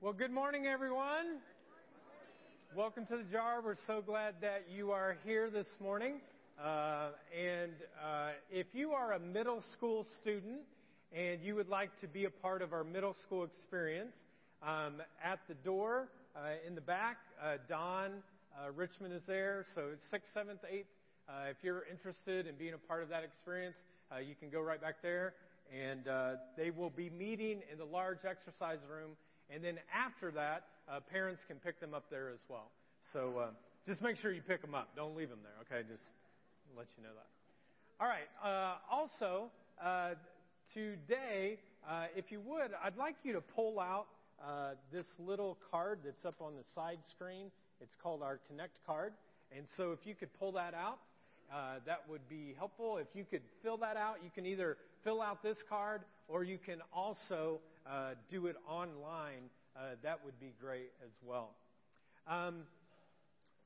Well, good morning, everyone. Welcome to the jar. We're so glad that you are here this morning. Uh, and uh, if you are a middle school student and you would like to be a part of our middle school experience, um, at the door uh, in the back, uh, Don uh, Richmond is there. So it's sixth, seventh, eighth. Uh, if you're interested in being a part of that experience, you can go right back there. And they will be meeting in the large exercise room and then after that, uh, parents can pick them up there as well. So uh, just make sure you pick them up. Don't leave them there, okay? Just let you know that. All right. Uh, also, uh, today, uh, if you would, I'd like you to pull out uh, this little card that's up on the side screen. It's called our Connect card. And so if you could pull that out, uh, that would be helpful. If you could fill that out, you can either fill out this card or you can also uh, do it online. Uh, that would be great as well. Um,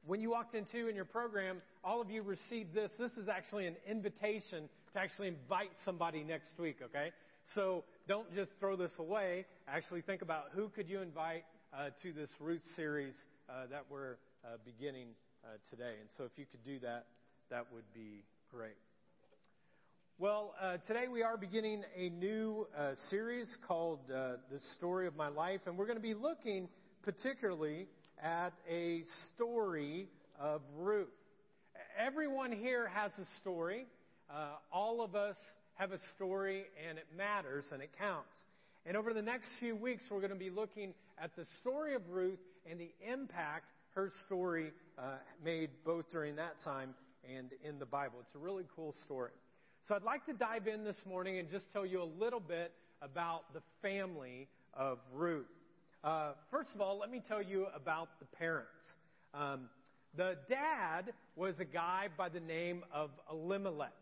when you walked into in your program, all of you received this. This is actually an invitation to actually invite somebody next week, okay? So don't just throw this away. Actually think about who could you invite uh, to this Ruth series uh, that we're uh, beginning uh, today. And so if you could do that, that would be great. Well, uh, today we are beginning a new uh, series called uh, The Story of My Life, and we're going to be looking particularly at a story of Ruth. Everyone here has a story. Uh, all of us have a story, and it matters and it counts. And over the next few weeks, we're going to be looking at the story of Ruth and the impact her story uh, made both during that time and in the Bible. It's a really cool story. So I'd like to dive in this morning and just tell you a little bit about the family of Ruth. Uh, first of all, let me tell you about the parents. Um, the dad was a guy by the name of Elimelech.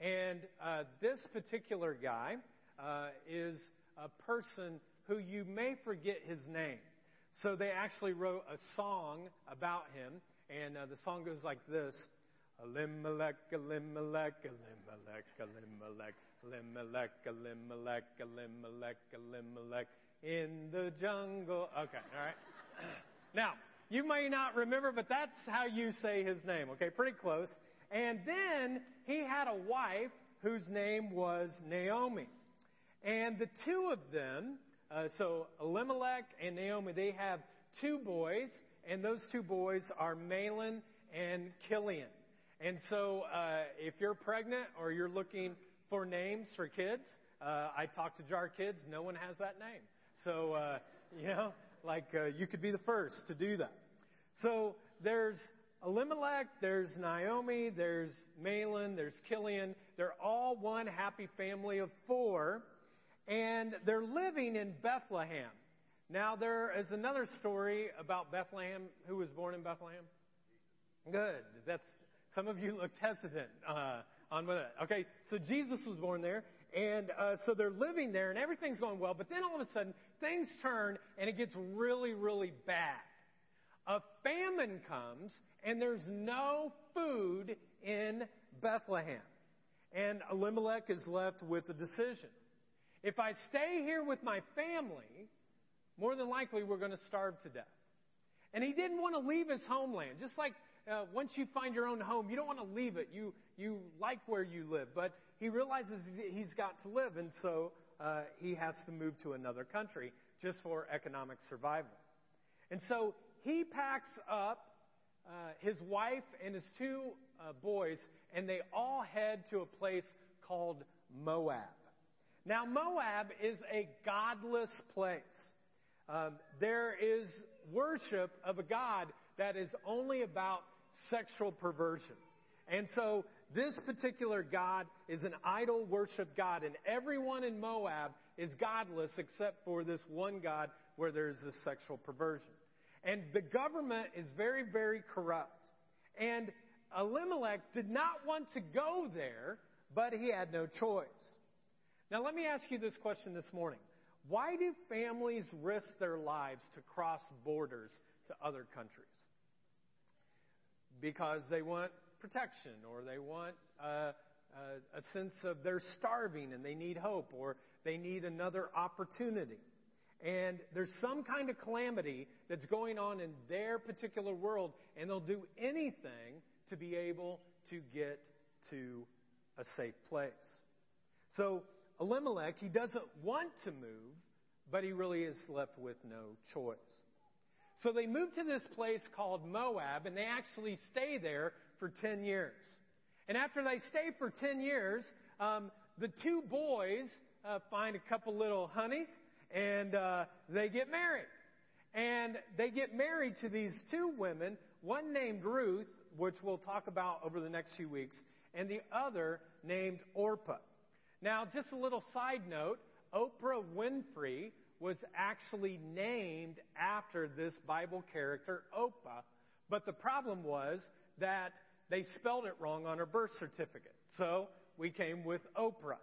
And uh, this particular guy uh, is a person who you may forget his name. So they actually wrote a song about him, and uh, the song goes like this Elimelech, Elimelech, Elimelech, Elimelech, Elimelech, Elimelech, Elimelech, Elimelech, in the jungle. Okay, all right. Now, you may not remember, but that's how you say his name, okay? Pretty close. And then he had a wife whose name was Naomi. And the two of them, uh, so Elimelech and Naomi, they have two boys, and those two boys are Mahlon and Chilion. And so, uh, if you're pregnant or you're looking for names for kids, uh, I talk to Jar Kids. No one has that name. So, uh, you know, like uh, you could be the first to do that. So there's Elimelech, there's Naomi, there's Mahlon, there's Chilion. They're all one happy family of four, and they're living in Bethlehem. Now there is another story about Bethlehem. Who was born in Bethlehem? Good. That's some of you looked hesitant uh, on that. Okay, so Jesus was born there, and uh, so they're living there, and everything's going well. But then all of a sudden, things turn, and it gets really, really bad. A famine comes, and there's no food in Bethlehem. And Elimelech is left with a decision. If I stay here with my family, more than likely we're going to starve to death. And he didn't want to leave his homeland. Just like uh, once you find your own home, you don't want to leave it. You, you like where you live. But he realizes he's got to live, and so uh, he has to move to another country just for economic survival. And so he packs up uh, his wife and his two uh, boys, and they all head to a place called Moab. Now, Moab is a godless place. Um, there is worship of a God that is only about sexual perversion. And so this particular God is an idol worship God, and everyone in Moab is godless except for this one God where there's this sexual perversion. And the government is very, very corrupt. And Elimelech did not want to go there, but he had no choice. Now let me ask you this question this morning. Why do families risk their lives to cross borders to other countries? Because they want protection or they want uh, uh, a sense of they're starving and they need hope or they need another opportunity. and there's some kind of calamity that's going on in their particular world, and they'll do anything to be able to get to a safe place. So Elimelech, he doesn't want to move, but he really is left with no choice. So they move to this place called Moab, and they actually stay there for 10 years. And after they stay for 10 years, um, the two boys uh, find a couple little honeys, and uh, they get married. And they get married to these two women, one named Ruth, which we'll talk about over the next few weeks, and the other named Orpah. Now, just a little side note Oprah Winfrey was actually named after this Bible character, Orpah, but the problem was that they spelled it wrong on her birth certificate. So we came with Oprah.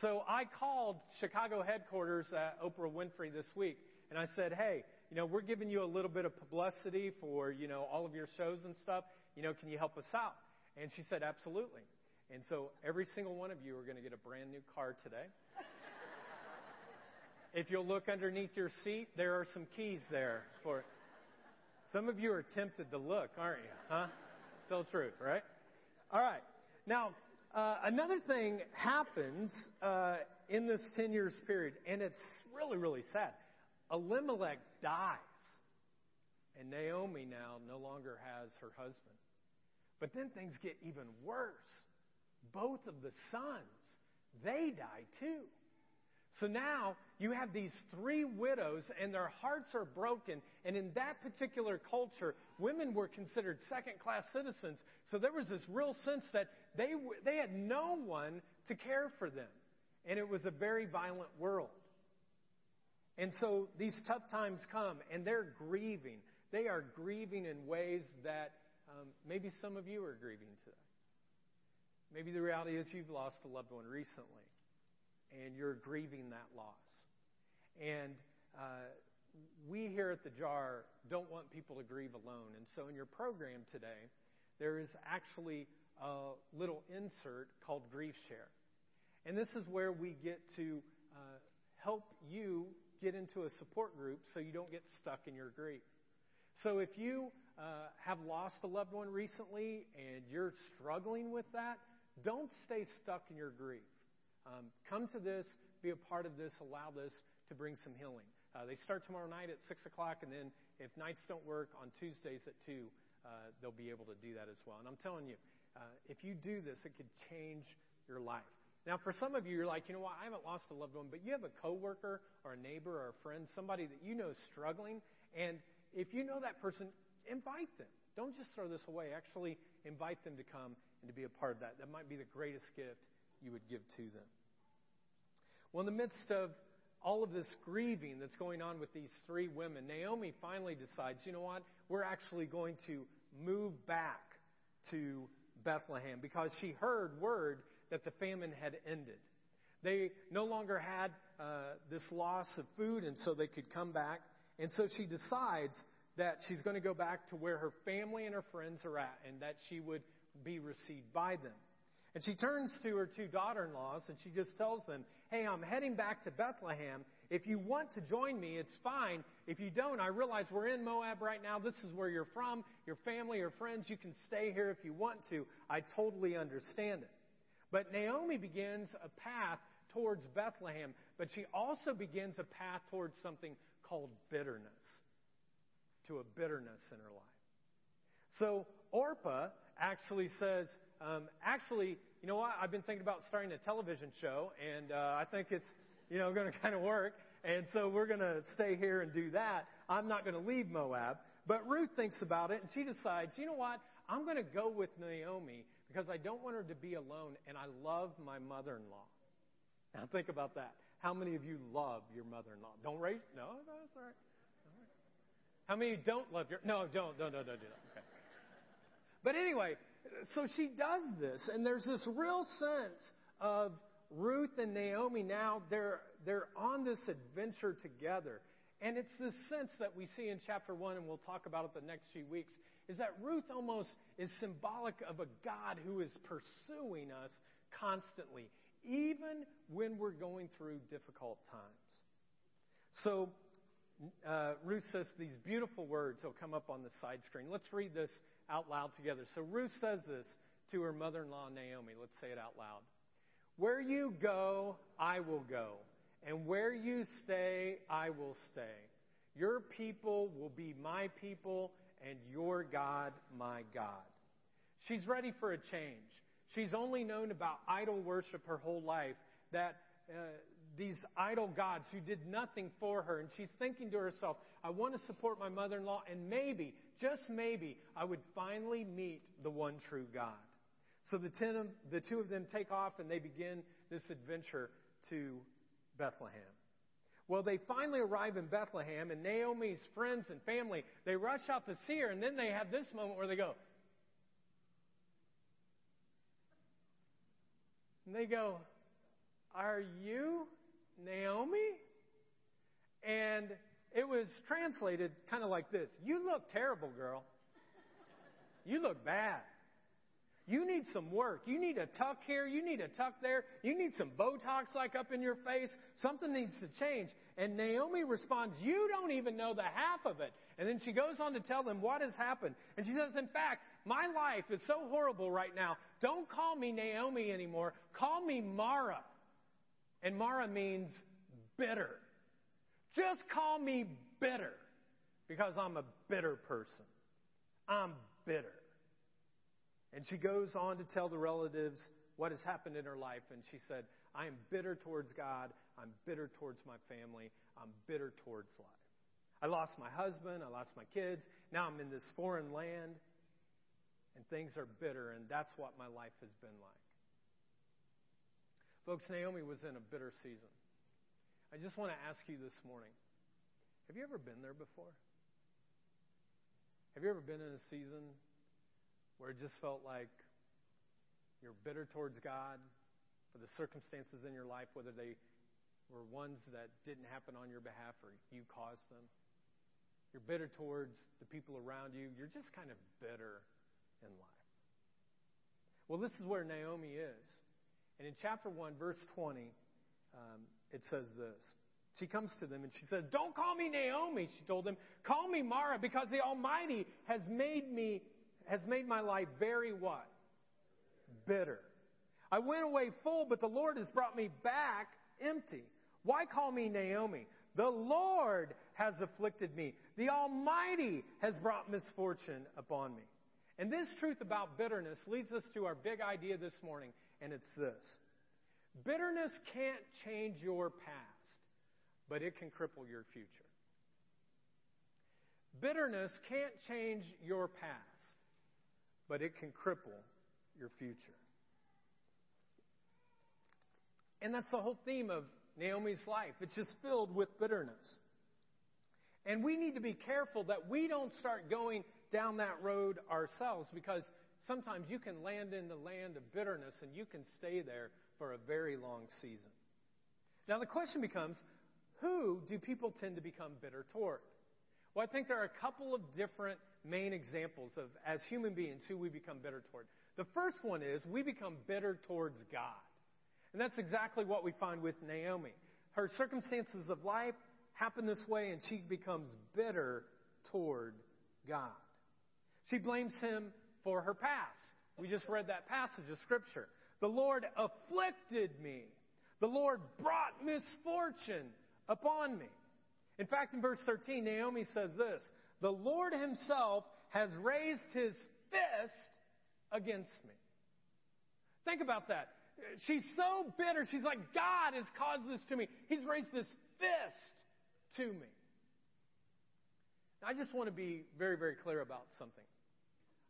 So I called Chicago headquarters at Oprah Winfrey this week, and I said, hey, you know, we're giving you a little bit of publicity for, you know, all of your shows and stuff. You know, can you help us out? And she said, absolutely. And so every single one of you are going to get a brand new car today. If you'll look underneath your seat, there are some keys there for Some of you are tempted to look, aren't you? Huh? Still true, right? All right. Now, uh, another thing happens uh, in this 10 years period, and it's really, really sad. Elimelech dies, and Naomi now no longer has her husband. But then things get even worse. Both of the sons, they die too. So now you have these three widows, and their hearts are broken. And in that particular culture, women were considered second class citizens. So there was this real sense that they, they had no one to care for them. And it was a very violent world. And so these tough times come, and they're grieving. They are grieving in ways that um, maybe some of you are grieving today. Maybe the reality is you've lost a loved one recently and you're grieving that loss. And uh, we here at the JAR don't want people to grieve alone. And so in your program today, there is actually a little insert called Grief Share. And this is where we get to uh, help you get into a support group so you don't get stuck in your grief. So if you uh, have lost a loved one recently and you're struggling with that, don't stay stuck in your grief. Um, come to this, be a part of this, allow this to bring some healing. Uh, they start tomorrow night at 6 o'clock, and then if nights don't work, on Tuesdays at 2, uh, they'll be able to do that as well. And I'm telling you, uh, if you do this, it could change your life. Now, for some of you, you're like, you know what, I haven't lost a loved one, but you have a coworker or a neighbor or a friend, somebody that you know is struggling, and if you know that person, invite them. Don't just throw this away. Actually, invite them to come and to be a part of that. That might be the greatest gift you would give to them. Well, in the midst of all of this grieving that's going on with these three women, Naomi finally decides, you know what? We're actually going to move back to Bethlehem because she heard word that the famine had ended. They no longer had uh, this loss of food, and so they could come back. And so she decides that she's going to go back to where her family and her friends are at, and that she would be received by them. And she turns to her two daughter in laws and she just tells them, Hey, I'm heading back to Bethlehem. If you want to join me, it's fine. If you don't, I realize we're in Moab right now. This is where you're from, your family your friends. You can stay here if you want to. I totally understand it. But Naomi begins a path towards Bethlehem, but she also begins a path towards something called bitterness, to a bitterness in her life. So Orpah actually says, um, actually, you know what? I've been thinking about starting a television show, and uh, I think it's, you know, going to kind of work. And so we're going to stay here and do that. I'm not going to leave Moab. But Ruth thinks about it, and she decides, you know what? I'm going to go with Naomi because I don't want her to be alone, and I love my mother-in-law. Now think about that. How many of you love your mother-in-law? Don't raise. No, no, right. All right. How many don't love your? No, don't, don't, don't, don't do that. Okay. But anyway, so she does this, and there's this real sense of Ruth and Naomi now, they're, they're on this adventure together. And it's this sense that we see in chapter 1, and we'll talk about it the next few weeks, is that Ruth almost is symbolic of a God who is pursuing us constantly, even when we're going through difficult times. So uh, Ruth says these beautiful words. They'll come up on the side screen. Let's read this out loud together. So Ruth says this to her mother in law, Naomi. Let's say it out loud. Where you go, I will go. And where you stay, I will stay. Your people will be my people, and your God, my God. She's ready for a change. She's only known about idol worship her whole life, that uh, these idol gods who did nothing for her. And she's thinking to herself, I want to support my mother in law, and maybe, just maybe, I would finally meet the one true God. So the, ten, the two of them take off and they begin this adventure to Bethlehem. Well, they finally arrive in Bethlehem, and Naomi's friends and family, they rush out to see her, and then they have this moment where they go, and they go, Are you Naomi? And it was translated kind of like this You look terrible, girl. You look bad. You need some work. You need a tuck here. You need a tuck there. You need some Botox like up in your face. Something needs to change. And Naomi responds, You don't even know the half of it. And then she goes on to tell them what has happened. And she says, In fact, my life is so horrible right now. Don't call me Naomi anymore. Call me Mara. And Mara means bitter. Just call me bitter because I'm a bitter person. I'm bitter. And she goes on to tell the relatives what has happened in her life. And she said, I am bitter towards God. I'm bitter towards my family. I'm bitter towards life. I lost my husband. I lost my kids. Now I'm in this foreign land. And things are bitter. And that's what my life has been like. Folks, Naomi was in a bitter season. I just want to ask you this morning have you ever been there before? Have you ever been in a season where it just felt like you're bitter towards God for the circumstances in your life, whether they were ones that didn't happen on your behalf or you caused them? You're bitter towards the people around you. You're just kind of bitter in life. Well, this is where Naomi is. And in chapter 1, verse 20, um, it says this. She comes to them and she says, Don't call me Naomi, she told them. Call me Mara because the Almighty has made me, has made my life very what? Bitter. I went away full, but the Lord has brought me back empty. Why call me Naomi? The Lord has afflicted me. The Almighty has brought misfortune upon me. And this truth about bitterness leads us to our big idea this morning, and it's this Bitterness can't change your past, but it can cripple your future. Bitterness can't change your past, but it can cripple your future. And that's the whole theme of Naomi's life. It's just filled with bitterness. And we need to be careful that we don't start going down that road ourselves because sometimes you can land in the land of bitterness and you can stay there for a very long season. Now, the question becomes who do people tend to become bitter toward? Well, I think there are a couple of different main examples of, as human beings, who we become bitter toward. The first one is we become bitter towards God. And that's exactly what we find with Naomi. Her circumstances of life happen this way, and she becomes bitter toward God. She blames him for her past. We just read that passage of Scripture. The Lord afflicted me. The Lord brought misfortune upon me. In fact, in verse 13, Naomi says this The Lord Himself has raised His fist against me. Think about that. She's so bitter. She's like, God has caused this to me. He's raised His fist to me. I just want to be very, very clear about something.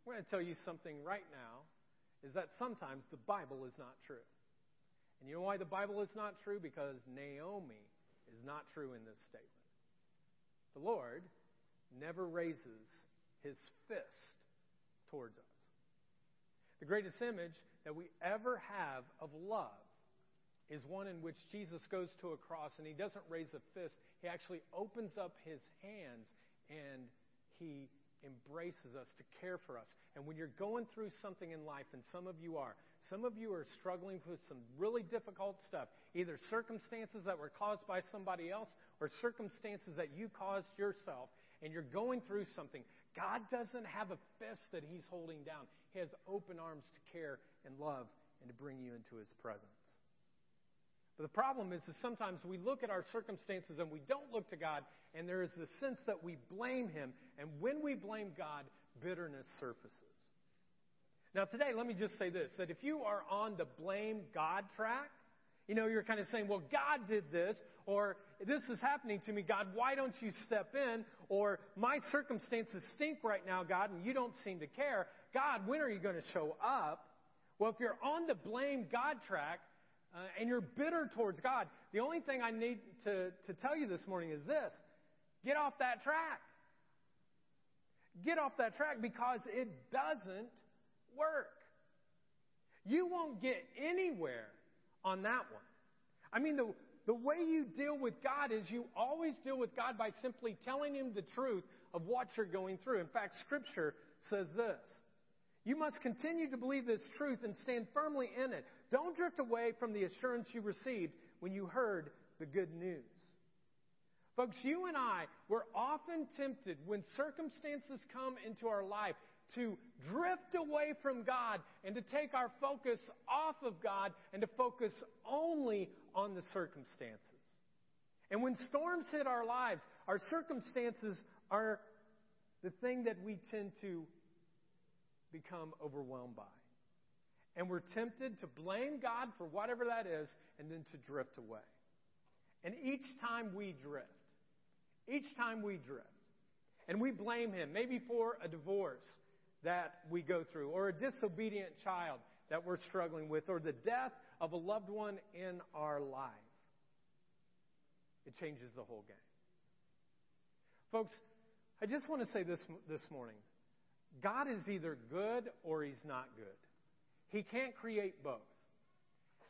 I'm going to tell you something right now is that sometimes the Bible is not true. And you know why the Bible is not true? Because Naomi is not true in this statement. The Lord never raises his fist towards us. The greatest image that we ever have of love is one in which Jesus goes to a cross and he doesn't raise a fist. He actually opens up his hands and he embraces us to care for us. And when you're going through something in life, and some of you are, some of you are struggling with some really difficult stuff, either circumstances that were caused by somebody else or circumstances that you caused yourself and you're going through something, God doesn't have a fist that He's holding down. He has open arms to care and love and to bring you into His presence. But the problem is that sometimes we look at our circumstances and we don't look to God, and there is the sense that we blame Him. And when we blame God, bitterness surfaces. Now, today, let me just say this that if you are on the blame God track, you know, you're kind of saying, well, God did this, or this is happening to me, God, why don't you step in? Or my circumstances stink right now, God, and you don't seem to care. God, when are you going to show up? Well, if you're on the blame God track uh, and you're bitter towards God, the only thing I need to, to tell you this morning is this get off that track. Get off that track because it doesn't work. You won't get anywhere on that one. I mean, the, the way you deal with God is you always deal with God by simply telling Him the truth of what you're going through. In fact, Scripture says this You must continue to believe this truth and stand firmly in it. Don't drift away from the assurance you received when you heard the good news. Folks, you and I, we're often tempted when circumstances come into our life to drift away from God and to take our focus off of God and to focus only on the circumstances. And when storms hit our lives, our circumstances are the thing that we tend to become overwhelmed by. And we're tempted to blame God for whatever that is and then to drift away. And each time we drift, each time we drift, and we blame Him, maybe for a divorce, that we go through, or a disobedient child that we're struggling with, or the death of a loved one in our life. It changes the whole game. Folks, I just want to say this this morning. God is either good or he's not good. He can't create both.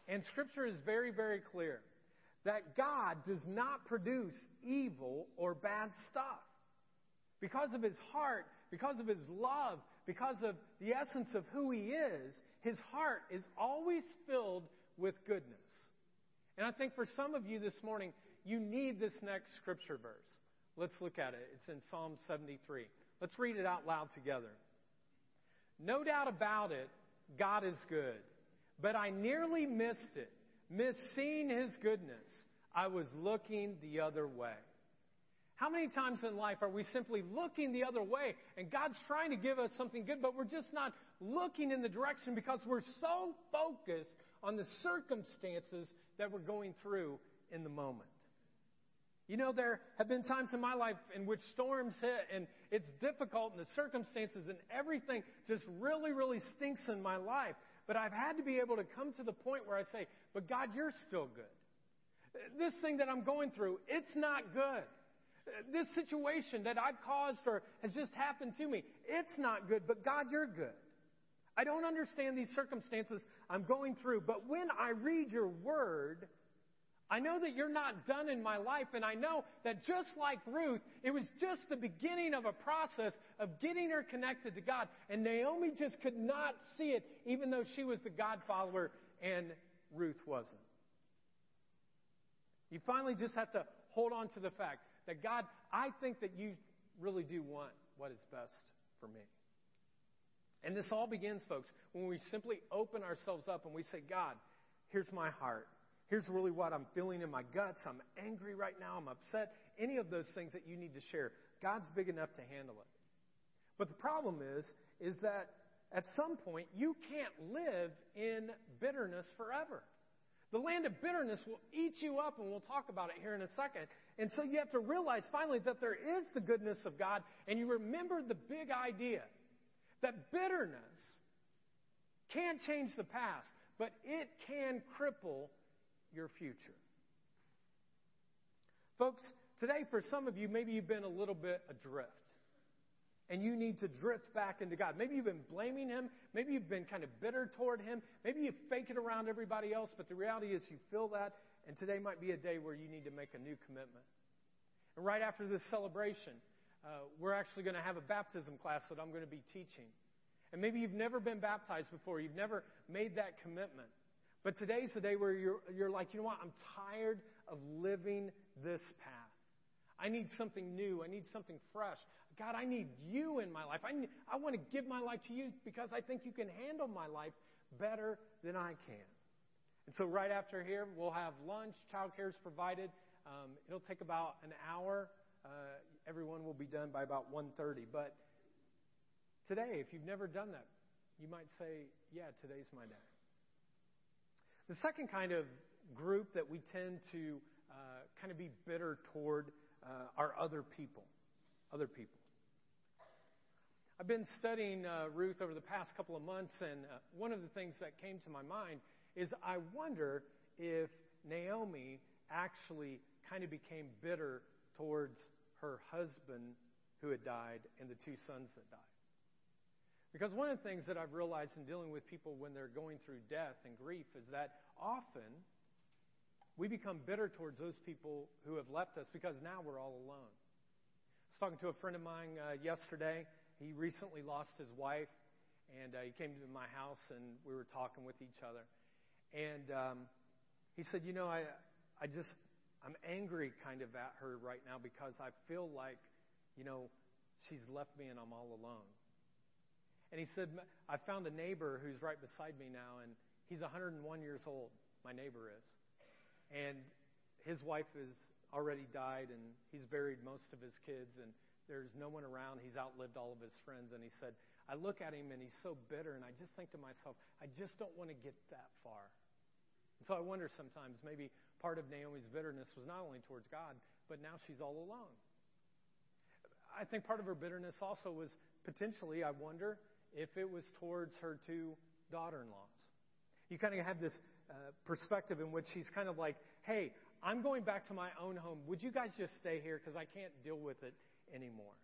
And scripture is very very clear that God does not produce evil or bad stuff. Because of his heart, because of his love, because of the essence of who he is, his heart is always filled with goodness. And I think for some of you this morning, you need this next scripture verse. Let's look at it. It's in Psalm 73. Let's read it out loud together. No doubt about it, God is good. But I nearly missed it, missed seeing his goodness. I was looking the other way. How many times in life are we simply looking the other way and God's trying to give us something good, but we're just not looking in the direction because we're so focused on the circumstances that we're going through in the moment? You know, there have been times in my life in which storms hit and it's difficult and the circumstances and everything just really, really stinks in my life. But I've had to be able to come to the point where I say, but God, you're still good. This thing that I'm going through, it's not good this situation that I've caused or has just happened to me, it's not good, but God, you're good. I don't understand these circumstances I'm going through, but when I read your word, I know that you're not done in my life, and I know that just like Ruth, it was just the beginning of a process of getting her connected to God. And Naomi just could not see it, even though she was the God follower and Ruth wasn't. You finally just have to hold on to the fact that God, I think that you really do want what is best for me. And this all begins, folks, when we simply open ourselves up and we say, God, here's my heart. Here's really what I'm feeling in my guts. I'm angry right now. I'm upset. Any of those things that you need to share. God's big enough to handle it. But the problem is, is that at some point you can't live in bitterness forever. The land of bitterness will eat you up, and we'll talk about it here in a second. And so you have to realize finally that there is the goodness of God, and you remember the big idea that bitterness can't change the past, but it can cripple your future. Folks, today for some of you, maybe you've been a little bit adrift and you need to drift back into God. Maybe you've been blaming Him. Maybe you've been kind of bitter toward Him. Maybe you fake it around everybody else, but the reality is you feel that, and today might be a day where you need to make a new commitment. And right after this celebration, uh, we're actually going to have a baptism class that I'm going to be teaching. And maybe you've never been baptized before, you've never made that commitment. But today's the day where you're, you're like, you know what? I'm tired of living this path. I need something new. I need something fresh. God, I need you in my life. I, I want to give my life to you because I think you can handle my life better than I can. And so, right after here, we'll have lunch. Childcare is provided. Um, it'll take about an hour. Uh, everyone will be done by about 1.30. But today, if you've never done that, you might say, yeah, today's my day. The second kind of group that we tend to uh, kind of be bitter toward uh, are other people. Other people. I've been studying uh, Ruth over the past couple of months, and uh, one of the things that came to my mind is I wonder if Naomi actually kind of became bitter towards her husband who had died and the two sons that died. Because one of the things that I've realized in dealing with people when they're going through death and grief is that often we become bitter towards those people who have left us because now we're all alone. I was talking to a friend of mine uh, yesterday. He recently lost his wife, and uh, he came to my house, and we were talking with each other. And um, he said, "You know, I, I just, I'm angry kind of at her right now because I feel like, you know, she's left me and I'm all alone." And he said, I found a neighbor who's right beside me now, and he's 101 years old. My neighbor is. And his wife has already died, and he's buried most of his kids, and there's no one around. He's outlived all of his friends. And he said, I look at him, and he's so bitter, and I just think to myself, I just don't want to get that far. And so I wonder sometimes maybe part of Naomi's bitterness was not only towards God, but now she's all alone. I think part of her bitterness also was potentially, I wonder, if it was towards her two daughter in laws. You kind of have this uh, perspective in which she's kind of like, hey, I'm going back to my own home. Would you guys just stay here because I can't deal with it anymore?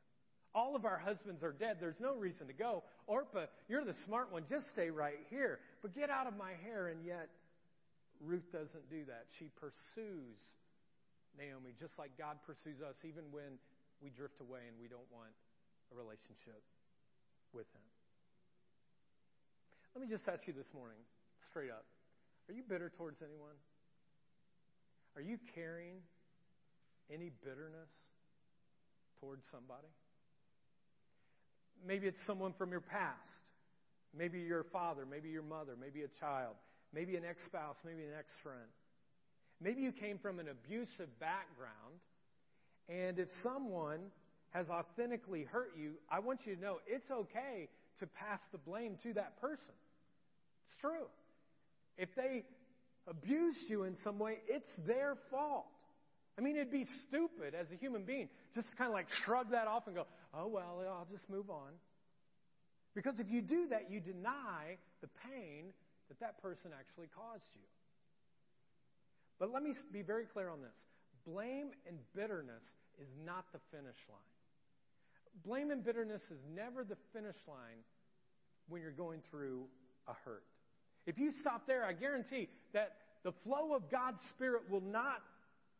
All of our husbands are dead. There's no reason to go. Orpah, you're the smart one. Just stay right here. But get out of my hair. And yet, Ruth doesn't do that. She pursues Naomi just like God pursues us, even when we drift away and we don't want a relationship with Him. Let me just ask you this morning, straight up. Are you bitter towards anyone? Are you carrying any bitterness towards somebody? Maybe it's someone from your past. Maybe your father, maybe your mother, maybe a child, maybe an ex spouse, maybe an ex friend. Maybe you came from an abusive background, and if someone has authentically hurt you, I want you to know it's okay to pass the blame to that person. It's true. If they abused you in some way, it's their fault. I mean, it'd be stupid as a human being just kind of like shrug that off and go, oh, well, I'll just move on. Because if you do that, you deny the pain that that person actually caused you. But let me be very clear on this blame and bitterness is not the finish line. Blame and bitterness is never the finish line when you're going through a hurt. If you stop there, I guarantee that the flow of God's Spirit will not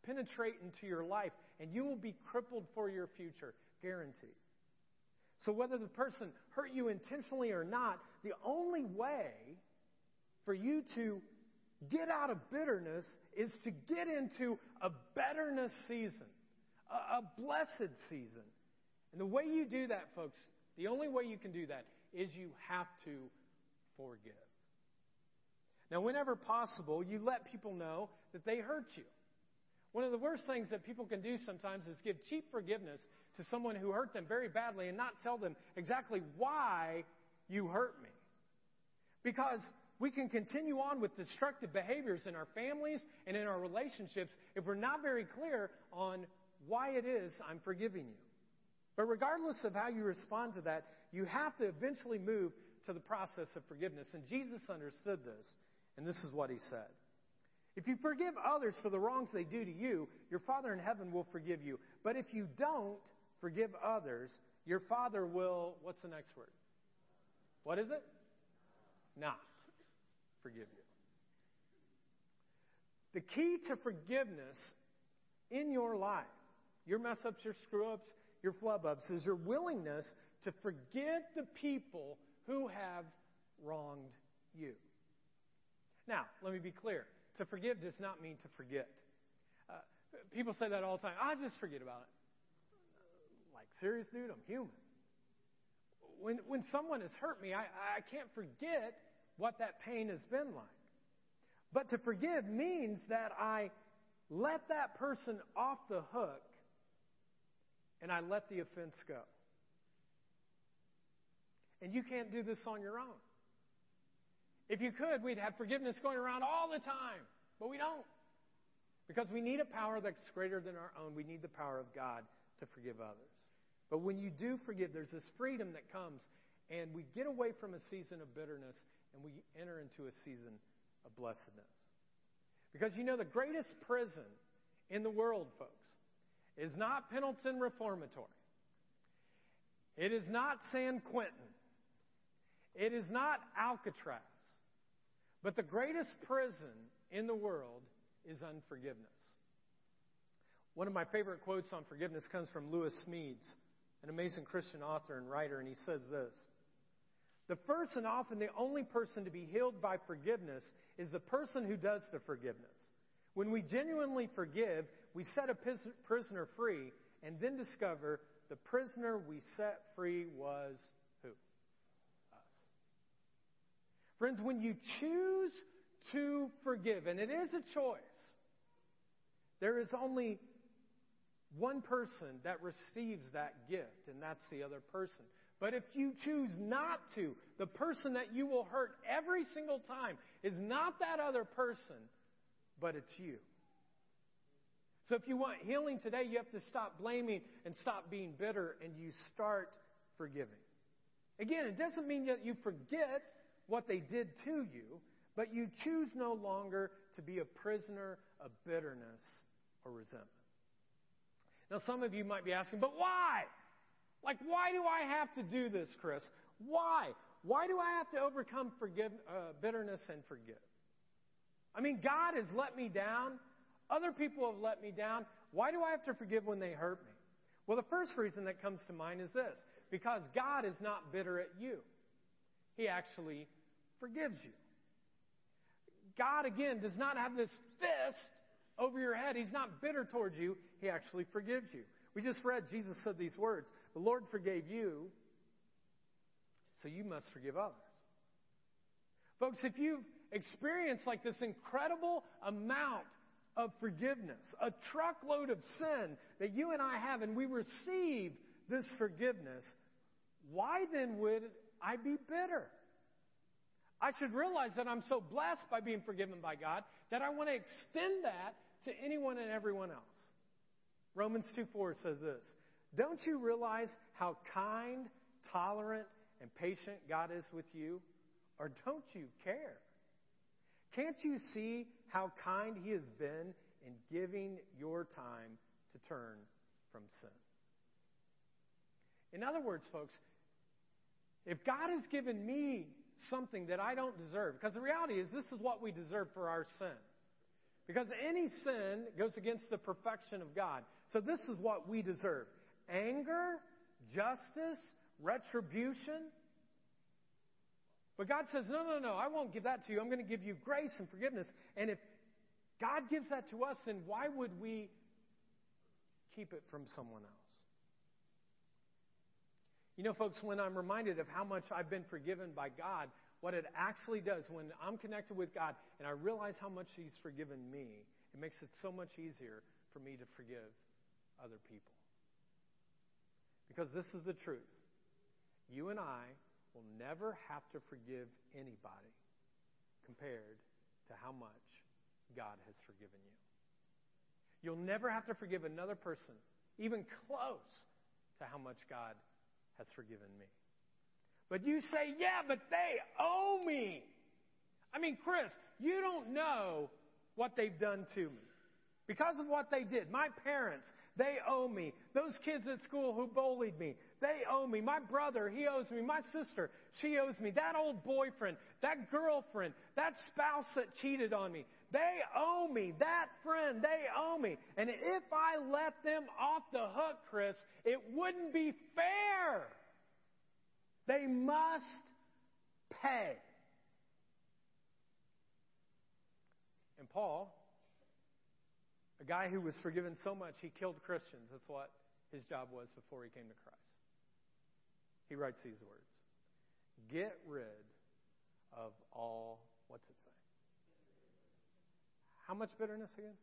penetrate into your life and you will be crippled for your future. Guaranteed. So, whether the person hurt you intentionally or not, the only way for you to get out of bitterness is to get into a betterness season, a, a blessed season. And the way you do that, folks, the only way you can do that is you have to forgive. Now, whenever possible, you let people know that they hurt you. One of the worst things that people can do sometimes is give cheap forgiveness to someone who hurt them very badly and not tell them exactly why you hurt me. Because we can continue on with destructive behaviors in our families and in our relationships if we're not very clear on why it is I'm forgiving you. But regardless of how you respond to that, you have to eventually move to the process of forgiveness. And Jesus understood this. And this is what he said. If you forgive others for the wrongs they do to you, your Father in heaven will forgive you. But if you don't forgive others, your Father will, what's the next word? What is it? Not forgive you. The key to forgiveness in your life, your mess ups, your screw ups, your flub ups, is your willingness to forgive the people who have wronged you. Now, let me be clear. To forgive does not mean to forget. Uh, people say that all the time. I just forget about it. Like, serious dude, I'm human. When, when someone has hurt me, I, I can't forget what that pain has been like. But to forgive means that I let that person off the hook and I let the offense go. And you can't do this on your own. If you could, we'd have forgiveness going around all the time, but we don't. Because we need a power that's greater than our own. We need the power of God to forgive others. But when you do forgive, there's this freedom that comes, and we get away from a season of bitterness and we enter into a season of blessedness. Because you know, the greatest prison in the world, folks, is not Pendleton Reformatory. It is not San Quentin. It is not Alcatraz. But the greatest prison in the world is unforgiveness. One of my favorite quotes on forgiveness comes from Lewis Smedes, an amazing Christian author and writer, and he says this The first and often the only person to be healed by forgiveness is the person who does the forgiveness. When we genuinely forgive, we set a prisoner free and then discover the prisoner we set free was who? Us. Friends, when you choose to forgive, and it is a choice, there is only one person that receives that gift, and that's the other person. But if you choose not to, the person that you will hurt every single time is not that other person, but it's you. So if you want healing today, you have to stop blaming and stop being bitter, and you start forgiving. Again, it doesn't mean that you forget what they did to you, but you choose no longer to be a prisoner of bitterness or resentment. Now, some of you might be asking, but why? Like, why do I have to do this, Chris? Why? Why do I have to overcome forgive, uh, bitterness and forgive? I mean, God has let me down. Other people have let me down. Why do I have to forgive when they hurt me? Well, the first reason that comes to mind is this because God is not bitter at you, He actually forgives you. God, again, does not have this fist over your head. He's not bitter towards you, He actually forgives you. We just read, Jesus said these words The Lord forgave you, so you must forgive others. Folks, if you've experienced like this incredible amount of forgiveness, a truckload of sin that you and I have, and we receive this forgiveness, why then would I be bitter? I should realize that I'm so blessed by being forgiven by God that I want to extend that to anyone and everyone else. Romans 2 4 says this Don't you realize how kind, tolerant, and patient God is with you? Or don't you care? Can't you see how kind He has been in giving your time to turn from sin? In other words, folks, if God has given me something that I don't deserve. Because the reality is, this is what we deserve for our sin. Because any sin goes against the perfection of God. So this is what we deserve anger, justice, retribution. But God says, no, no, no, I won't give that to you. I'm going to give you grace and forgiveness. And if God gives that to us, then why would we keep it from someone else? You know, folks, when I'm reminded of how much I've been forgiven by God, what it actually does when I'm connected with God and I realize how much He's forgiven me, it makes it so much easier for me to forgive other people. Because this is the truth. You and I will never have to forgive anybody compared to how much God has forgiven you. You'll never have to forgive another person, even close to how much God has forgiven me. But you say, yeah, but they owe me. I mean, Chris, you don't know what they've done to me. Because of what they did. My parents, they owe me. Those kids at school who bullied me, they owe me. My brother, he owes me. My sister, she owes me. That old boyfriend, that girlfriend, that spouse that cheated on me, they owe me. That friend, they owe me. And if I let them off the hook, Chris, it wouldn't be fair. They must pay. And Paul, a guy who was forgiven so much, he killed Christians. That's what his job was before he came to Christ. He writes these words Get rid of all, what's it? How much bitterness again?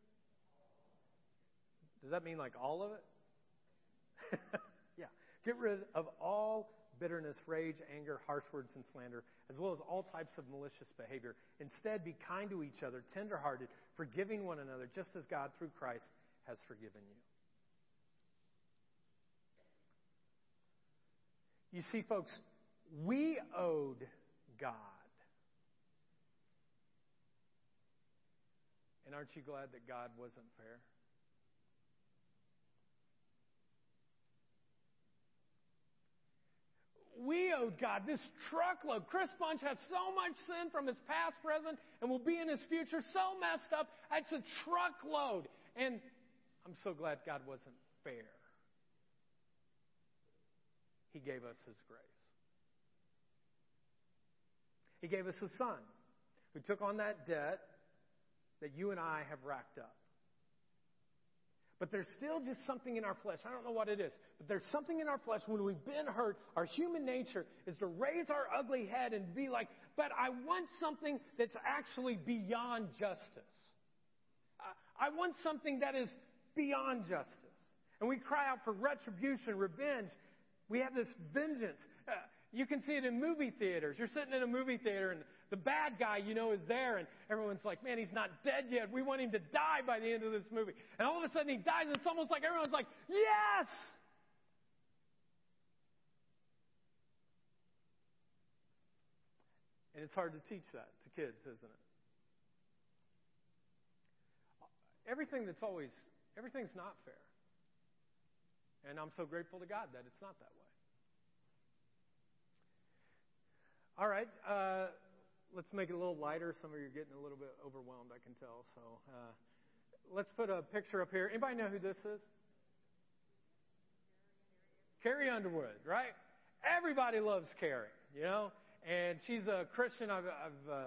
Does that mean like all of it? yeah. Get rid of all bitterness, rage, anger, harsh words, and slander, as well as all types of malicious behavior. Instead, be kind to each other, tenderhearted, forgiving one another, just as God, through Christ, has forgiven you. You see, folks, we owed God. And aren't you glad that God wasn't fair? we owed God this truckload. Chris Bunch has so much sin from his past, present, and will be in his future, so messed up. It's a truckload. And I'm so glad God wasn't fair. He gave us his grace. He gave us a son who took on that debt that you and I have racked up. But there's still just something in our flesh. I don't know what it is, but there's something in our flesh when we've been hurt. Our human nature is to raise our ugly head and be like, but I want something that's actually beyond justice. I want something that is beyond justice. And we cry out for retribution, revenge. We have this vengeance. Uh, you can see it in movie theaters. You're sitting in a movie theater and the bad guy, you know, is there and everyone's like, man, he's not dead yet. We want him to die by the end of this movie. And all of a sudden he dies and it's almost like everyone's like, yes! And it's hard to teach that to kids, isn't it? Everything that's always, everything's not fair. And I'm so grateful to God that it's not that way. All right, uh, let's make it a little lighter. Some of you are getting a little bit overwhelmed, I can tell. So uh, let's put a picture up here. Anybody know who this is? Carrie Underwood, right? Everybody loves Carrie, you know? And she's a Christian. I've, I've uh,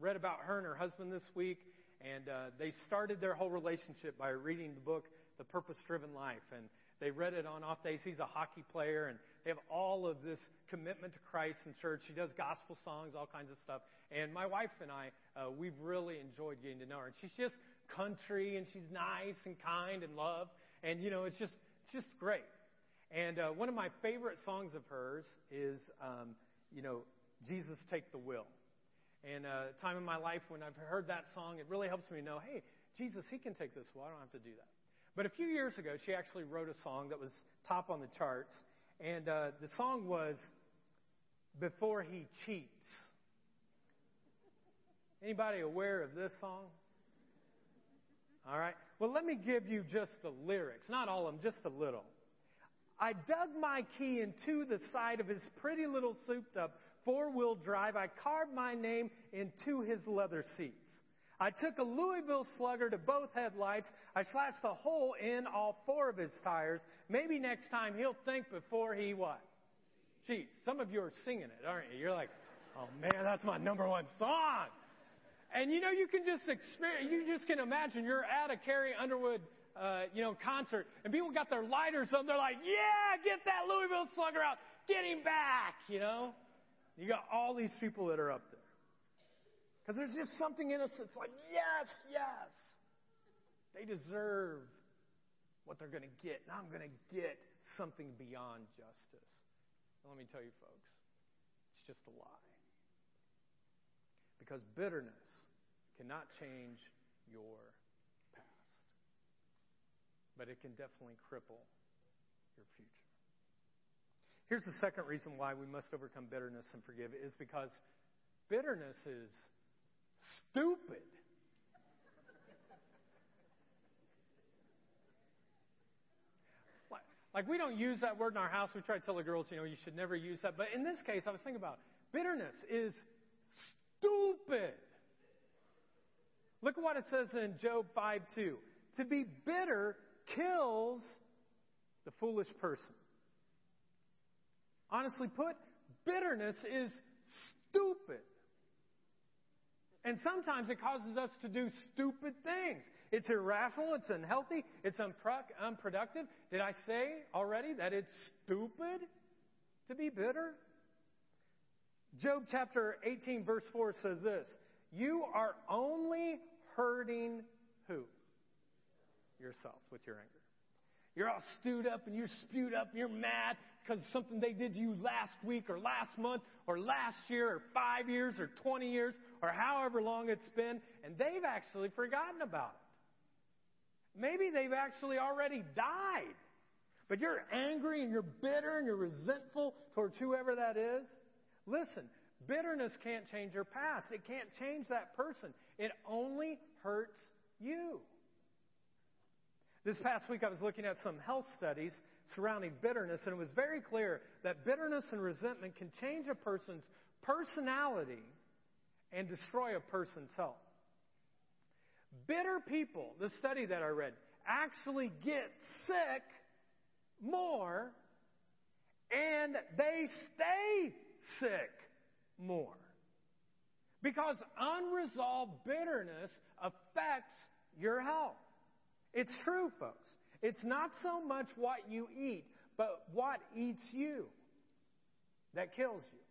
read about her and her husband this week, and uh, they started their whole relationship by reading the book, The Purpose Driven Life. And they read it on off days. He's a hockey player, and they have all of this commitment to Christ and church. She does gospel songs, all kinds of stuff. And my wife and I, uh, we've really enjoyed getting to know her. And she's just country, and she's nice and kind and love. And you know, it's just just great. And uh, one of my favorite songs of hers is, um, you know, Jesus Take the Wheel. And uh, time in my life when I've heard that song, it really helps me know, hey, Jesus, He can take this well. I don't have to do that. But a few years ago, she actually wrote a song that was top on the charts, and uh, the song was "Before He Cheats." Anybody aware of this song? All right. Well, let me give you just the lyrics, not all of them, just a little. I dug my key into the side of his pretty little souped up four wheel drive. I carved my name into his leather seats. I took a Louisville slugger to both headlights. I slashed a hole in all four of his tires. Maybe next time he'll think before he what? Cheats. Some of you are singing it, aren't you? You're like, oh man, that's my number one song. And you know, you can just experience, you just can imagine you're at a Carrie Underwood, uh, you know, concert and people got their lighters up. They're like, yeah, get that Louisville slugger out. Get him back, you know? You got all these people that are up there. Because there's just something in us that's like, yes, yes. They deserve what they're going to get. Now I'm going to get something beyond justice. And let me tell you, folks, it's just a lie. Because bitterness cannot change your past, but it can definitely cripple your future. Here's the second reason why we must overcome bitterness and forgive is because bitterness is stupid. Like, we don't use that word in our house. We try to tell the girls, you know, you should never use that. But in this case, I was thinking about bitterness is stupid. Look at what it says in Job 5 2. To be bitter kills the foolish person. Honestly put, bitterness is stupid. And sometimes it causes us to do stupid things. It's irrational, it's unhealthy, it's unpro- unproductive. Did I say already that it's stupid to be bitter? Job chapter 18, verse 4 says this You are only hurting who? Yourself with your anger. You're all stewed up and you're spewed up and you're mad because something they did to you last week or last month or last year or five years or 20 years or however long it's been, and they've actually forgotten about it. Maybe they've actually already died. But you're angry and you're bitter and you're resentful towards whoever that is. Listen, bitterness can't change your past. It can't change that person. It only hurts you. This past week, I was looking at some health studies surrounding bitterness, and it was very clear that bitterness and resentment can change a person's personality and destroy a person's health. Bitter people, the study that I read, actually get sick more and they stay sick more. Because unresolved bitterness affects your health. It's true, folks. It's not so much what you eat, but what eats you that kills you.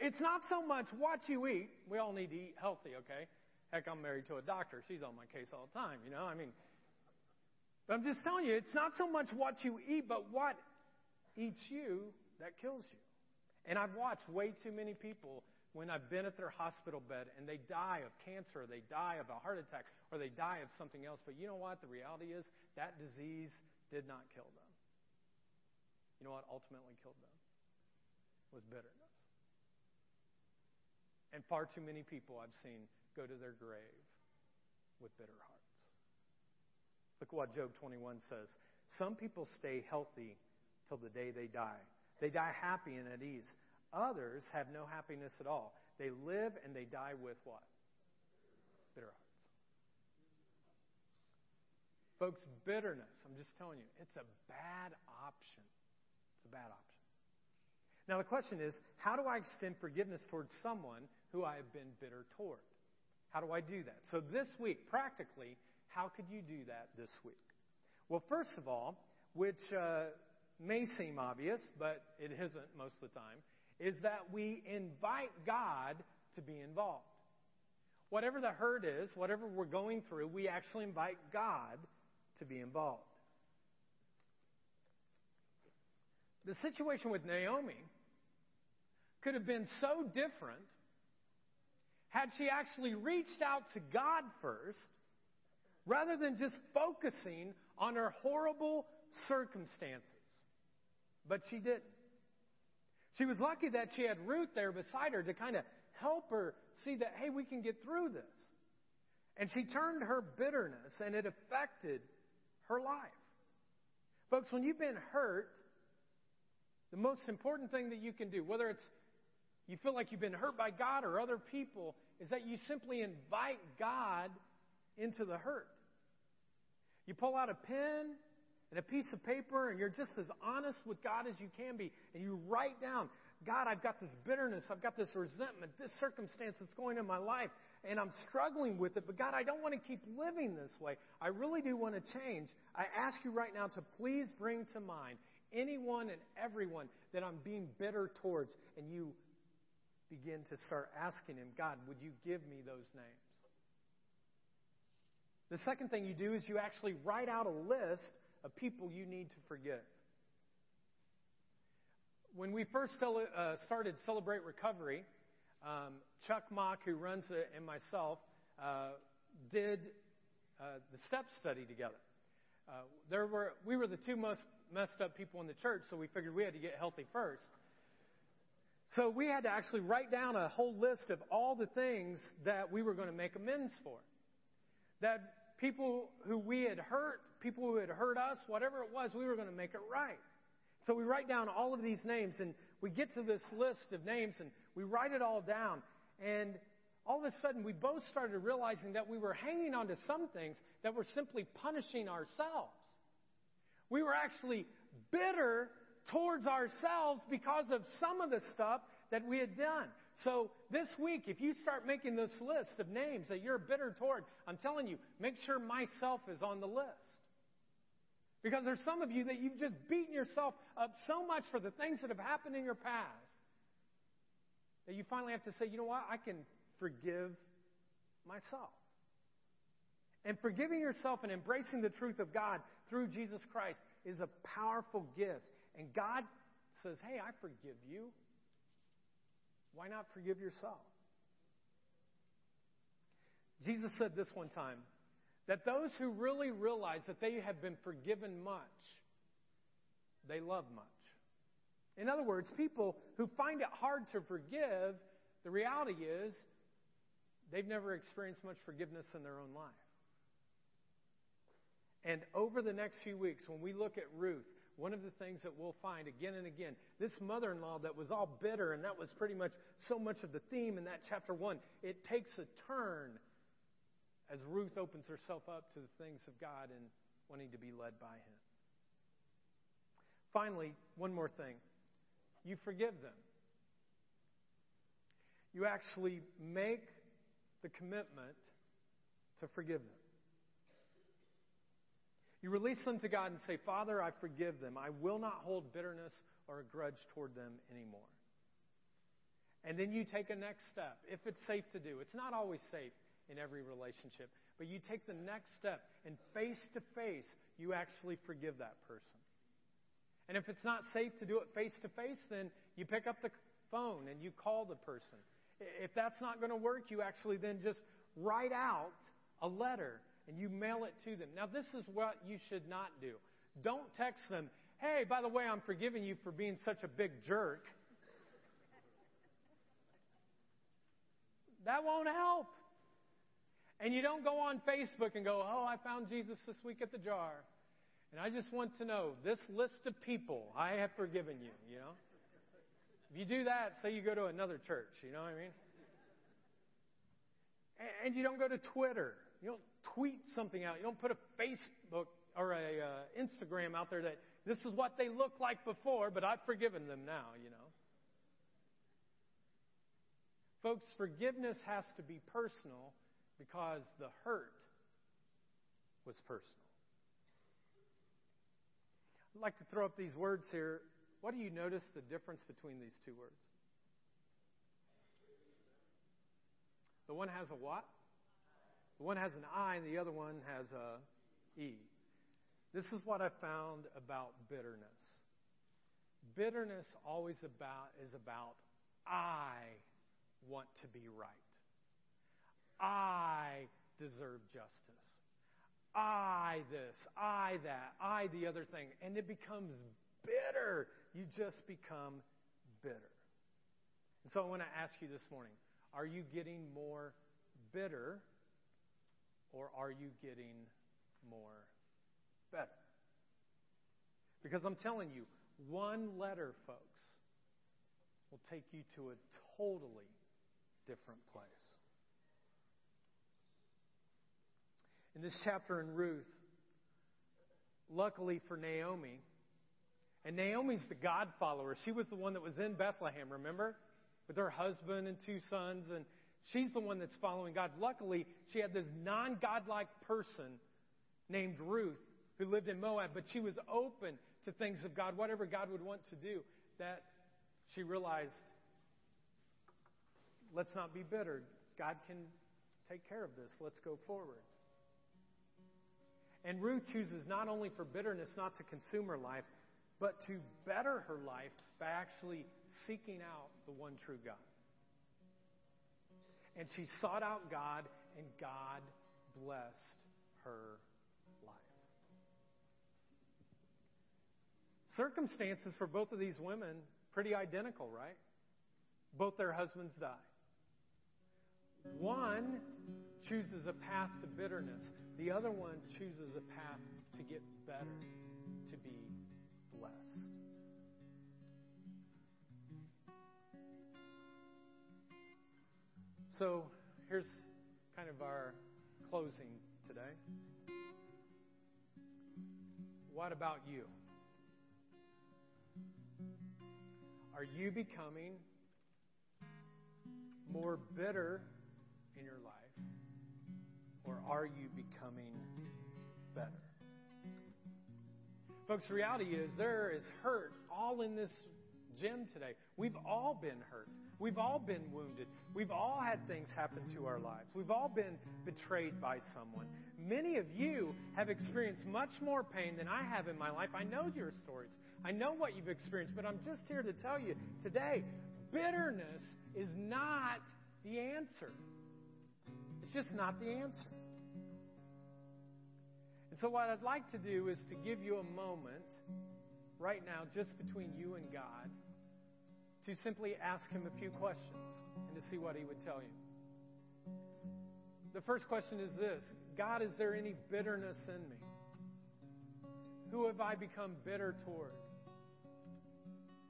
It's not so much what you eat. We all need to eat healthy, okay? Heck, I'm married to a doctor. She's on my case all the time, you know? I mean, I'm just telling you, it's not so much what you eat, but what eats you that kills you. And I've watched way too many people when I've been at their hospital bed and they die of cancer, or they die of a heart attack, or they die of something else. But you know what? The reality is that disease did not kill them. You know what ultimately killed them? Was bitterness. And far too many people I've seen go to their grave with bitter hearts. Look what Job 21 says. Some people stay healthy till the day they die. They die happy and at ease. Others have no happiness at all. They live and they die with what? Bitter hearts. Folks, bitterness, I'm just telling you, it's a bad option. It's a bad option. Now, the question is how do I extend forgiveness towards someone who I have been bitter toward? How do I do that? So, this week, practically, how could you do that this week? Well, first of all, which uh, may seem obvious, but it isn't most of the time, is that we invite God to be involved. Whatever the hurt is, whatever we're going through, we actually invite God to be involved. The situation with Naomi could have been so different had she actually reached out to God first rather than just focusing on her horrible circumstances. But she didn't. She was lucky that she had Ruth there beside her to kind of help her see that, hey, we can get through this. And she turned her bitterness and it affected her life. Folks, when you've been hurt, the most important thing that you can do, whether it's you feel like you've been hurt by God or other people, is that you simply invite God into the hurt. You pull out a pen and a piece of paper, and you're just as honest with God as you can be, and you write down, God, I've got this bitterness, I've got this resentment, this circumstance that's going in my life, and I'm struggling with it, but God, I don't want to keep living this way. I really do want to change. I ask you right now to please bring to mind anyone and everyone that I'm being bitter towards, and you begin to start asking Him, God, would you give me those names? The second thing you do is you actually write out a list of people you need to forgive. When we first uh, started Celebrate Recovery, um, Chuck Mock, who runs it, and myself uh, did uh, the STEP study together. Uh, there were, we were the two most messed up people in the church, so we figured we had to get healthy first. So we had to actually write down a whole list of all the things that we were going to make amends for. That people who we had hurt, people who had hurt us, whatever it was, we were going to make it right. So we write down all of these names and we get to this list of names and we write it all down. And all of a sudden we both started realizing that we were hanging on to some things that were simply punishing ourselves. We were actually bitter towards ourselves because of some of the stuff that we had done. So this week, if you start making this list of names that you're bitter toward, I'm telling you, make sure myself is on the list. Because there's some of you that you've just beaten yourself up so much for the things that have happened in your past that you finally have to say, you know what, I can forgive myself. And forgiving yourself and embracing the truth of God through Jesus Christ is a powerful gift. And God says, hey, I forgive you. Why not forgive yourself? Jesus said this one time that those who really realize that they have been forgiven much, they love much. In other words, people who find it hard to forgive, the reality is they've never experienced much forgiveness in their own life. And over the next few weeks, when we look at Ruth, one of the things that we'll find again and again, this mother in law that was all bitter, and that was pretty much so much of the theme in that chapter one, it takes a turn as Ruth opens herself up to the things of God and wanting to be led by Him. Finally, one more thing you forgive them. You actually make the commitment to forgive them. You release them to God and say, Father, I forgive them. I will not hold bitterness or a grudge toward them anymore. And then you take a next step, if it's safe to do. It's not always safe in every relationship, but you take the next step, and face to face, you actually forgive that person. And if it's not safe to do it face to face, then you pick up the phone and you call the person. If that's not going to work, you actually then just write out a letter and you mail it to them. Now, this is what you should not do. Don't text them, hey, by the way, I'm forgiving you for being such a big jerk. That won't help. And you don't go on Facebook and go, oh, I found Jesus this week at the jar. And I just want to know this list of people, I have forgiven you, you know? If you do that, say you go to another church, you know what I mean? And you don't go to Twitter. You don't tweet something out. You don't put a Facebook or a uh, Instagram out there that this is what they looked like before, but I've forgiven them now, you know. Folks, forgiveness has to be personal because the hurt was personal. I'd like to throw up these words here. What do you notice the difference between these two words? The one has a what? One has an I and the other one has a E. This is what I found about bitterness. Bitterness always about is about I want to be right. I deserve justice. I this, I that, I the other thing. And it becomes bitter. You just become bitter. And so I want to ask you this morning are you getting more bitter or are you getting more better? Because I'm telling you, one letter, folks, will take you to a totally different place. In this chapter in Ruth, luckily for Naomi, and Naomi's the God follower. She was the one that was in Bethlehem, remember? With her husband and two sons, and She's the one that's following God. Luckily, she had this non godlike person named Ruth who lived in Moab, but she was open to things of God, whatever God would want to do, that she realized let's not be bitter. God can take care of this. Let's go forward. And Ruth chooses not only for bitterness not to consume her life, but to better her life by actually seeking out the one true God. And she sought out God, and God blessed her life. Circumstances for both of these women pretty identical, right? Both their husbands die. One chooses a path to bitterness. The other one chooses a path to get better, So here's kind of our closing today. What about you? Are you becoming more bitter in your life? Or are you becoming better? Folks, reality is there is hurt all in this gym today. We've all been hurt. We've all been wounded. We've all had things happen to our lives. We've all been betrayed by someone. Many of you have experienced much more pain than I have in my life. I know your stories. I know what you've experienced, but I'm just here to tell you today bitterness is not the answer. It's just not the answer. And so, what I'd like to do is to give you a moment right now, just between you and God, to simply ask Him a few questions and to see what He would tell you. The first question is this God, is there any bitterness in me? Who have I become bitter toward?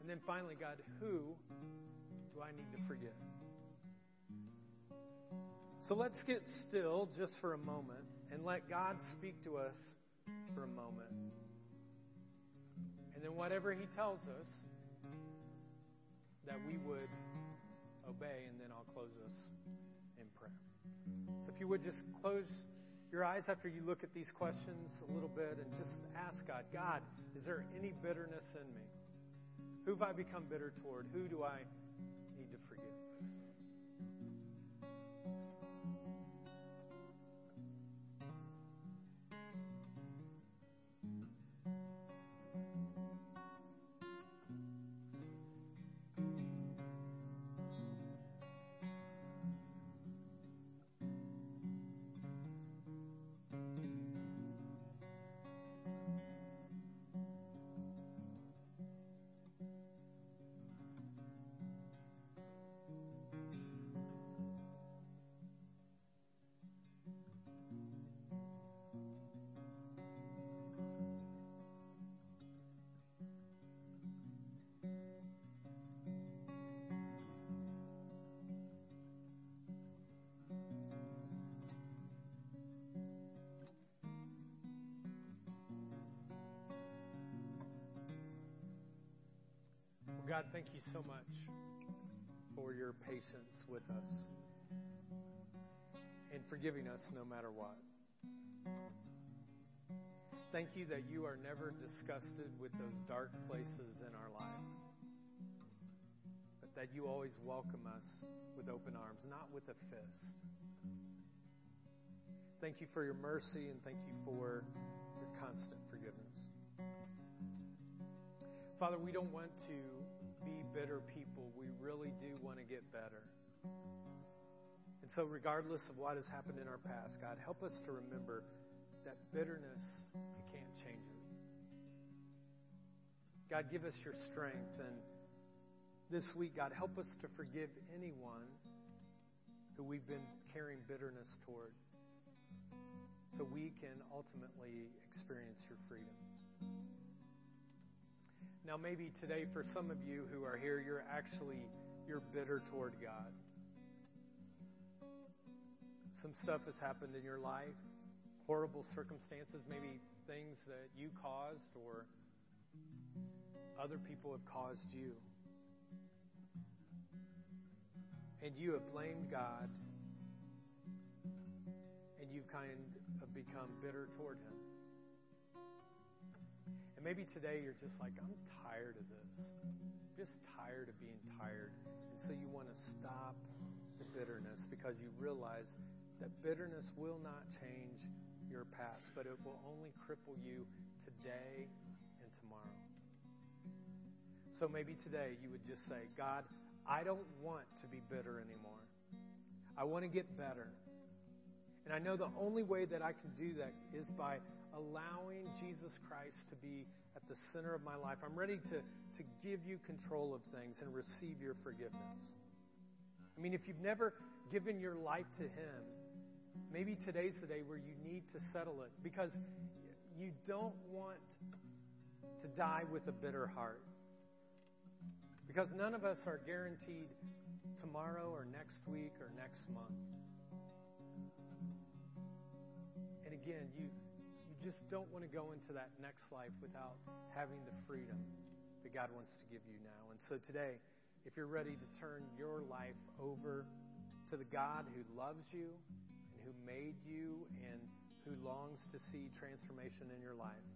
And then finally, God, who do I need to forgive? So let's get still just for a moment and let God speak to us for a moment. And then, whatever He tells us, that we mm. would obey, and then I'll close us in prayer. So, if you would just close your eyes after you look at these questions a little bit and just ask God, God, is there any bitterness in me? Who have I become bitter toward? Who do I God, thank you so much for your patience with us and forgiving us no matter what. Thank you that you are never disgusted with those dark places in our life, but that you always welcome us with open arms, not with a fist. Thank you for your mercy and thank you for your constant forgiveness. Father, we don't want to be bitter people. We really do want to get better. And so, regardless of what has happened in our past, God, help us to remember that bitterness, you can't change it. God, give us your strength. And this week, God, help us to forgive anyone who we've been carrying bitterness toward so we can ultimately experience your freedom. Now, maybe today, for some of you who are here, you're actually you're bitter toward God. Some stuff has happened in your life, horrible circumstances, maybe things that you caused or other people have caused you. And you have blamed God, and you've kind of become bitter toward Him. And maybe today you're just like, I'm tired of this. I'm just tired of being tired. And so you want to stop the bitterness because you realize that bitterness will not change your past, but it will only cripple you today and tomorrow. So maybe today you would just say, God, I don't want to be bitter anymore. I want to get better. And I know the only way that I can do that is by allowing Jesus Christ to be at the center of my life. I'm ready to, to give you control of things and receive your forgiveness. I mean, if you've never given your life to Him, maybe today's the day where you need to settle it because you don't want to die with a bitter heart. Because none of us are guaranteed tomorrow or next week or next month. And again, you just don't want to go into that next life without having the freedom that God wants to give you now. And so today, if you're ready to turn your life over to the God who loves you and who made you and who longs to see transformation in your life.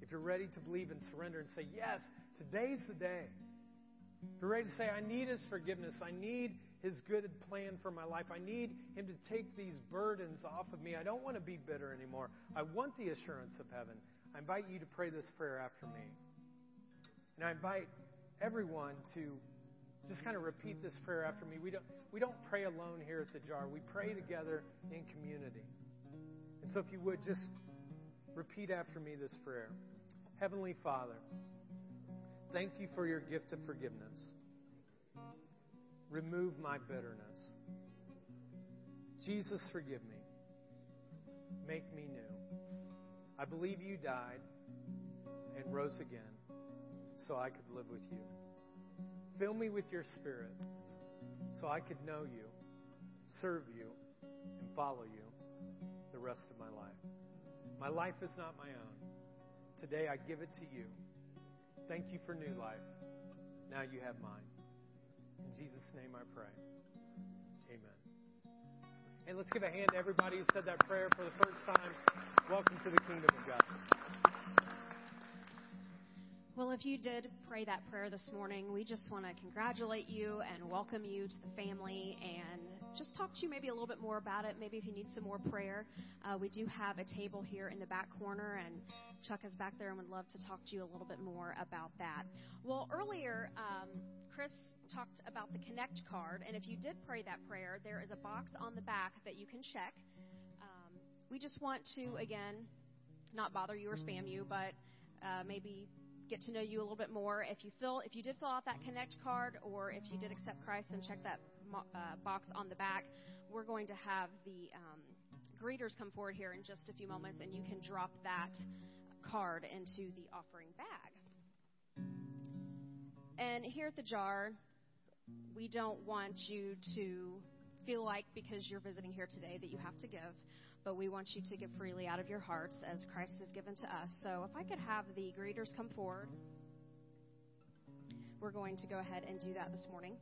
If you're ready to believe and surrender and say, Yes, today's the day. If you're ready to say, I need His forgiveness, I need His good plan for my life, I need Him to take these burdens off of me. I don't want to be bitter anymore. I want the assurance of heaven. I invite you to pray this prayer after me. And I invite everyone to just kind of repeat this prayer after me. We don't, we don't pray alone here at the jar, we pray together in community. And so, if you would, just repeat after me this prayer Heavenly Father, thank you for your gift of forgiveness. Remove my bitterness. Jesus, forgive me. Make me new. I believe you died and rose again so I could live with you. Fill me with your spirit so I could know you, serve you, and follow you the rest of my life. My life is not my own. Today I give it to you. Thank you for new life. Now you have mine. In Jesus' name I pray. Amen. And let's give a hand to everybody who said that prayer for the first time. Welcome to the kingdom of God. Well, if you did pray that prayer this morning, we just want to congratulate you and welcome you to the family and just talk to you maybe a little bit more about it. Maybe if you need some more prayer, uh, we do have a table here in the back corner, and Chuck is back there and would love to talk to you a little bit more about that. Well, earlier, um, Chris talked about the Connect card, and if you did pray that prayer, there is a box on the back that you can check. Um, we just want to, again, not bother you or spam you, but uh, maybe get to know you a little bit more. If you fill, if you did fill out that Connect card, or if you did accept Christ and check that uh, box on the back, we're going to have the um, greeters come forward here in just a few moments, and you can drop that card into the offering bag. And here at the jar, we don't want you to feel like because you're visiting here today that you have to give but we want you to give freely out of your hearts as Christ has given to us. So if I could have the greeters come forward, we're going to go ahead and do that this morning.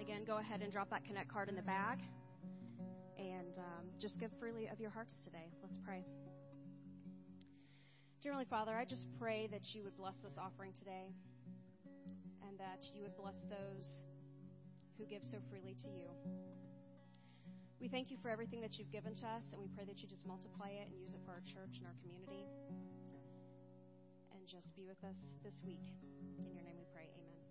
Again, go ahead and drop that Connect card in the bag and um, just give freely of your hearts today. Let's pray. Dear Heavenly Father, I just pray that you would bless this offering today and that you would bless those who give so freely to you. We thank you for everything that you've given to us, and we pray that you just multiply it and use it for our church and our community. And just be with us this week. In your name we pray. Amen.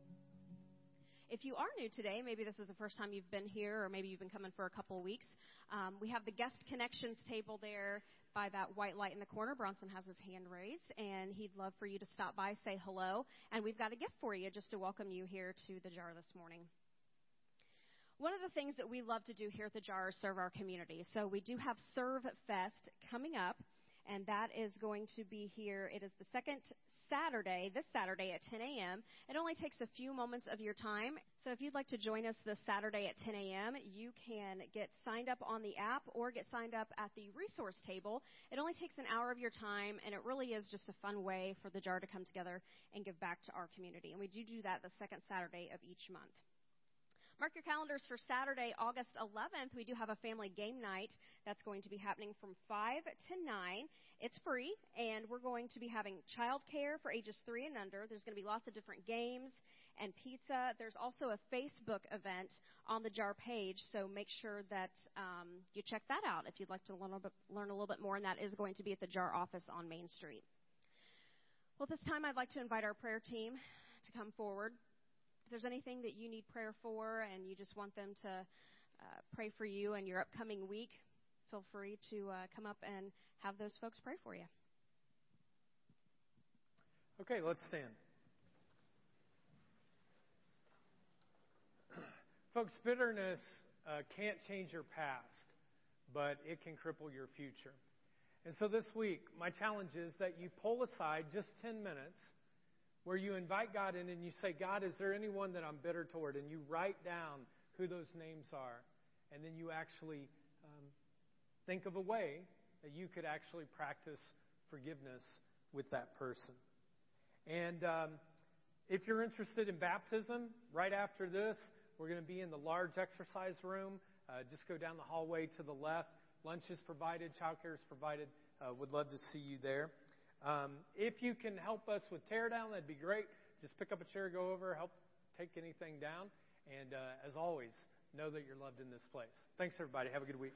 If you are new today, maybe this is the first time you've been here, or maybe you've been coming for a couple of weeks, um, we have the guest connections table there by that white light in the corner. Bronson has his hand raised, and he'd love for you to stop by, say hello, and we've got a gift for you just to welcome you here to the jar this morning. One of the things that we love to do here at the Jar is serve our community. So we do have Serve Fest coming up, and that is going to be here. It is the second Saturday, this Saturday at 10 a.m. It only takes a few moments of your time. So if you'd like to join us this Saturday at 10 a.m., you can get signed up on the app or get signed up at the resource table. It only takes an hour of your time, and it really is just a fun way for the jar to come together and give back to our community. And we do do that the second Saturday of each month. Mark your calendars for Saturday, August 11th. We do have a family game night that's going to be happening from 5 to 9. It's free, and we're going to be having childcare for ages 3 and under. There's going to be lots of different games and pizza. There's also a Facebook event on the JAR page, so make sure that um, you check that out if you'd like to learn a, bit, learn a little bit more, and that is going to be at the JAR office on Main Street. Well, this time I'd like to invite our prayer team to come forward there's anything that you need prayer for and you just want them to uh, pray for you in your upcoming week, feel free to uh, come up and have those folks pray for you. Okay, let's stand. Folks, bitterness uh, can't change your past, but it can cripple your future. And so this week, my challenge is that you pull aside just 10 minutes where you invite God in and you say, God, is there anyone that I'm bitter toward? And you write down who those names are. And then you actually um, think of a way that you could actually practice forgiveness with that person. And um, if you're interested in baptism, right after this, we're going to be in the large exercise room. Uh, just go down the hallway to the left. Lunch is provided, childcare is provided. Uh, would love to see you there. Um, if you can help us with teardown, that'd be great. Just pick up a chair, go over, help take anything down. And uh, as always, know that you're loved in this place. Thanks, everybody. Have a good week.